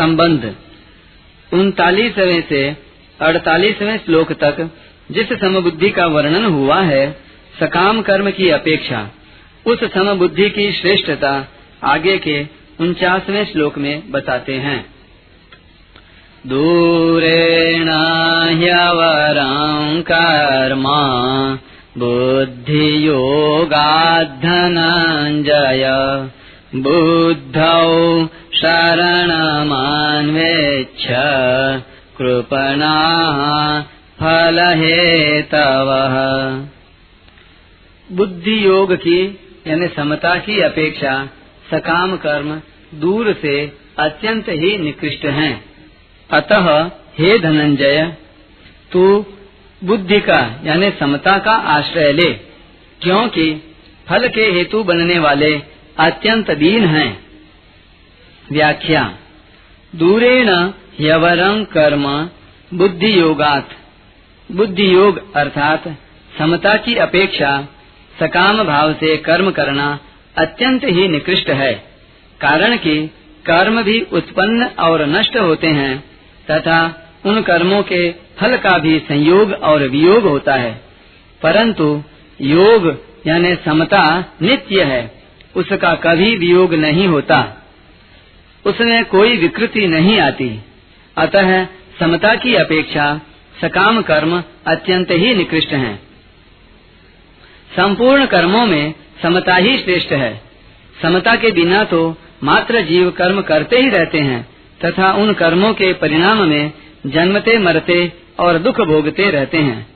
संबंध। उनतालीसवें से अड़तालीसवें श्लोक तक जिस समबुद्धि का वर्णन हुआ है, सकाम कर्म की अपेक्षा, उस समबुद्धि की श्रेष्ठता आगे के उनचासवें श्लोक में बताते हैं। दूरेण ह्यवरं कर्मा, बुद्धियोगाद्धनञ्जय, बुद्धौ शरणमान्वेच्छ। कृपणा फलहेतवः। बुद्धि योग की, यानी समता की अपेक्षा सकाम कर्म दूर से अत्यंत ही निकृष्ट हैं। अतः हे धनंजय, तू बुद्धि का, यानी समता का आश्रय ले, क्योंकि फल के हेतु बनने वाले अत्यंत दीन हैं। व्याख्या। दूरेण यवरं कर्म बुद्धि योगात बुद्धि योग अर्थात समता की अपेक्षा, सकाम भाव से कर्म करना अत्यंत ही निकृष्ट है। कारण कि कर्म भी उत्पन्न और नष्ट होते हैं, तथा उन कर्मों के फल का भी संयोग और वियोग होता है। परंतु योग यानी समता नित्य है, उसका कभी वियोग नहीं होता। उसमें कोई विकृति नहीं आती। अतः समता की अपेक्षा सकाम कर्म अत्यंत ही निकृष्ट हैं। संपूर्ण कर्मों में समता ही श्रेष्ठ है। समता के बिना तो मात्र जीव कर्म करते ही रहते हैं, तथा उन कर्मों के परिणाम में जन्मते, मरते और दुख भोगते रहते हैं।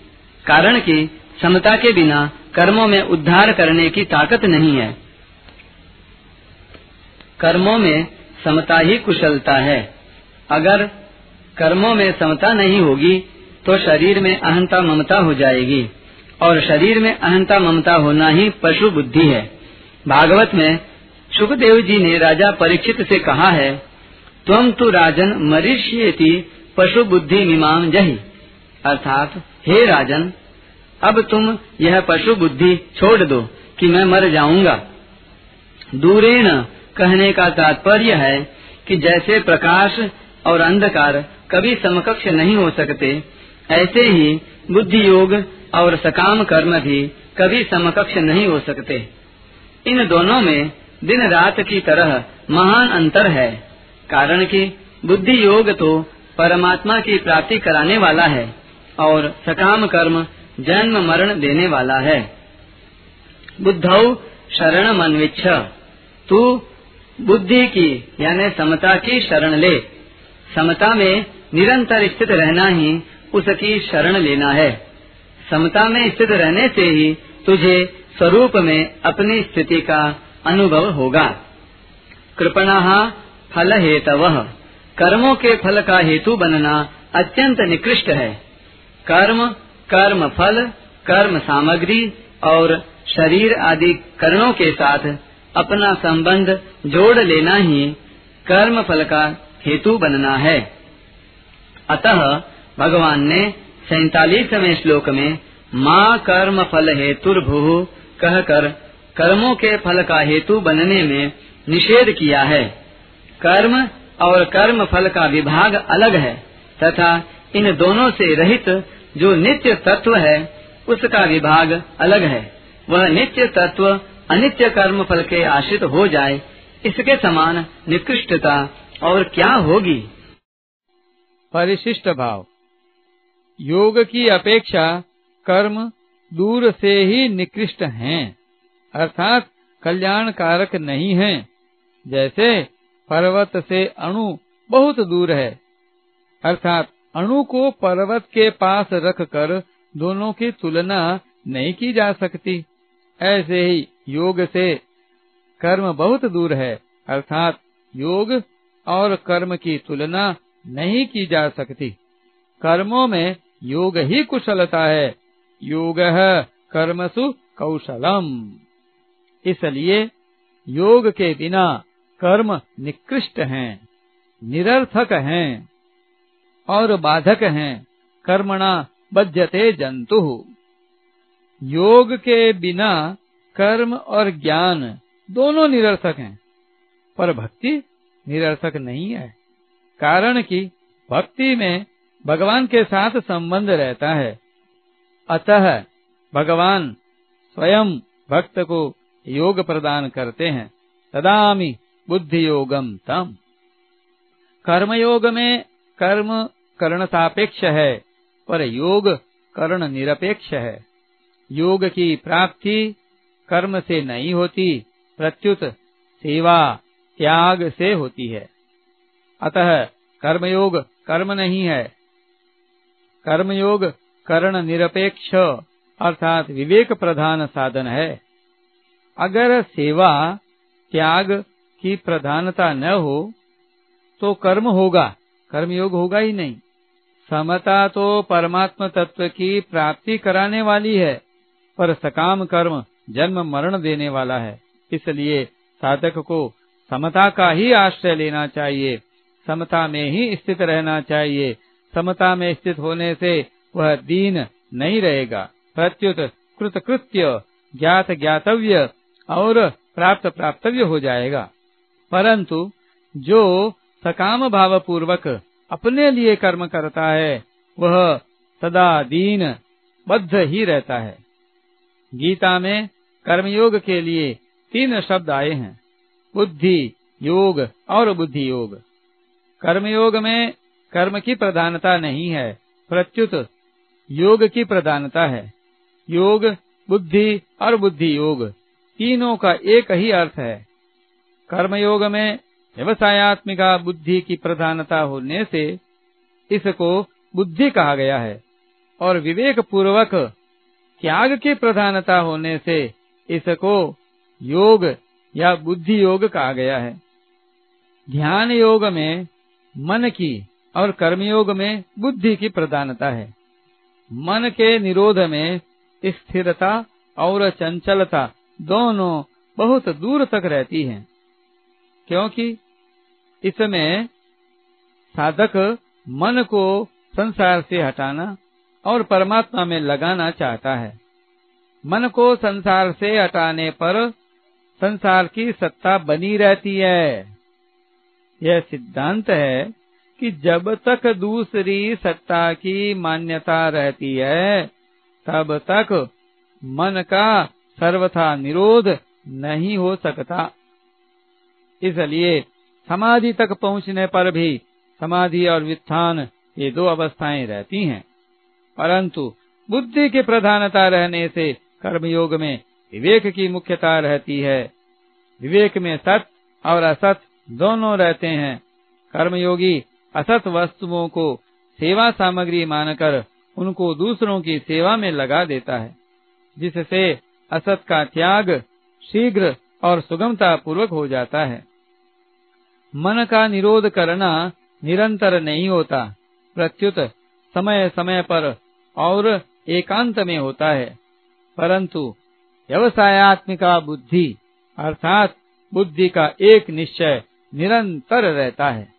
कारण कि समता के बिना कर्मों में उद्धार करने की ताकत नहीं है। कर्मों में समता ही कुशलता है। अगर कर्मों में समता नहीं होगी तो शरीर में अहंता ममता हो जाएगी। और शरीर में अहंता ममता होना ही पशु बुद्धि है। भागवत में सुखदेव जी ने राजा परीक्षित से कहा है तुम तो राजन मरीष्येति पशु बुद्धि मीमाम जही। अर्थात, हे राजन, अब तुम यह पशु बुद्धि छोड़ दो कि मैं मर जाऊँगा। दूरेण कहने का तात्पर्य है कि जैसे प्रकाश और अंधकार कभी समकक्ष नहीं हो सकते, ऐसे ही बुद्धि योग और सकाम कर्म भी कभी समकक्ष नहीं हो सकते। इन दोनों में दिन रात की तरह महान अंतर है, कारण कि बुद्धि योग तो परमात्मा की प्राप्ति कराने वाला है और सकाम कर्म जन्म मरण देने वाला है। बुद्धौ शरण मनविच्छ तू बुद्धि की, यानी समता की शरण ले। समता में निरंतर स्थित रहना ही उसकी शरण लेना है। समता में स्थित रहने से ही तुझे स्वरूप में अपनी स्थिति का अनुभव होगा। कृपणा फल हेतव कर्मों के फल का हेतु बनना अत्यंत निकृष्ट है। कर्म कर्म फल, कर्म सामग्री और शरीर आदि करणों के साथ अपना संबंध जोड़ लेना ही कर्म फल का हेतु बनना है। अतः भगवान ने सैतालीसवें श्लोक में माँ कर्म फल हेतुर्भु कहकर कर्मों के फल का हेतु बनने में निषेध किया है। कर्म और कर्म फल का विभाग अलग है तथा इन दोनों से रहित जो नित्य तत्व है, उसका विभाग अलग है। वह नित्य तत्व अनित्य कर्म फल के आश्रित हो जाए, इसके समान निकृष्टता और क्या होगी? परिशिष्ट भाव। योग की अपेक्षा कर्म दूर से ही निकृष्ट हैं, अर्थात कल्याण कारक नहीं हैं। जैसे पर्वत से अणु बहुत दूर है, अर्थात अणु को पर्वत के पास रखकर दोनों की तुलना नहीं की जा सकती। ऐसे ही योग से कर्म बहुत दूर है। अर्थात योग और कर्म की तुलना नहीं की जा सकती। कर्मों में योग ही कुशलता है। योग है कर्मसु कौशलम। इसलिए योग के बिना कर्म निकृष्ट हैं, निरर्थक हैं और बाधक हैं। कर्मणा बध्यते जंतु। योग के बिना कर्म और ज्ञान दोनों निरर्थक हैं। पर भक्ति निरर्थक नहीं है। कारण कि भक्ति में भगवान के साथ संबंध रहता है। अतः भगवान स्वयं भक्त को योग प्रदान करते हैं। तदामी बुद्धि योगम तम। कर्मयोग में कर्म कर्ण सापेक्ष है, पर योग कर्ण निरपेक्ष है। योग की प्राप्ति कर्म से नहीं होती, प्रत्युत सेवा त्याग से होती है। अतः कर्मयोग कर्म नहीं है। कर्मयोग कर्ण निरपेक्ष, अर्थात विवेक प्रधान साधन है। अगर सेवा त्याग की प्रधानता न हो तो कर्म होगा, कर्मयोग होगा ही नहीं। समता तो परमात्मा तत्व की प्राप्ति कराने वाली है, पर सकाम कर्म जन्म मरण देने वाला है। इसलिए साधक को समता का ही आश्रय लेना चाहिए। समता में ही स्थित रहना चाहिए। समता में स्थित होने से वह दीन नहीं रहेगा। प्रत्युत कृत कृत्य ज्ञात ज्ञातव्य और प्राप्त प्राप्तव्य हो जाएगा। परंतु जो सकाम भाव पूर्वक अपने लिए कर्म करता है, वह सदा दीन बद्ध ही रहता है। गीता में कर्मयोग के लिए तीन शब्द आए हैं। बुद्धि, योग और बुद्धि योग कर्मयोग में कर्म की प्रधानता नहीं है, प्रत्युत योग की प्रधानता है। योग, बुद्धि और बुद्धि योग तीनों का एक ही अर्थ है। कर्मयोग में व्यवसायत्मिका बुद्धि की प्रधानता होने से इसको बुद्धि कहा गया है और विवेक पूर्वक त्याग की प्रधानता होने से इसको योग या बुद्धि योग कहा गया है। ध्यान योग में मन की और कर्मयोग में बुद्धि की प्रधानता है। मन के निरोध में स्थिरता और चंचलता दोनों बहुत दूर तक रहती हैं, क्योंकि इसमें साधक मन को संसार से हटाना और परमात्मा में लगाना चाहता है। मन को संसार से हटाने पर संसार की सत्ता बनी रहती है। यह सिद्धांत है कि जब तक दूसरी सत्ता की मान्यता रहती है, तब तक मन का सर्वथा निरोध नहीं हो सकता। इसलिए समाधि तक पहुँचने पर भी समाधि और वित्थान ये दो अवस्थाएँ रहती हैं। परंतु बुद्धि की प्रधानता रहने से कर्मयोग में विवेक की मुख्यता रहती है। विवेक में सत और असत दोनों रहते हैं। कर्मयोगी असत वस्तुओं को सेवा सामग्री मानकर उनको दूसरों की सेवा में लगा देता है, जिससे असत का त्याग शीघ्र और सुगमता पूर्वक हो जाता है। मन का निरोध करना निरंतर नहीं होता, प्रत्युत समय समय पर और एकांत में होता है। परंतु व्यवसायत्मिका बुद्धि अर्थात बुद्धि का एक निश्चय निरंतर रहता है।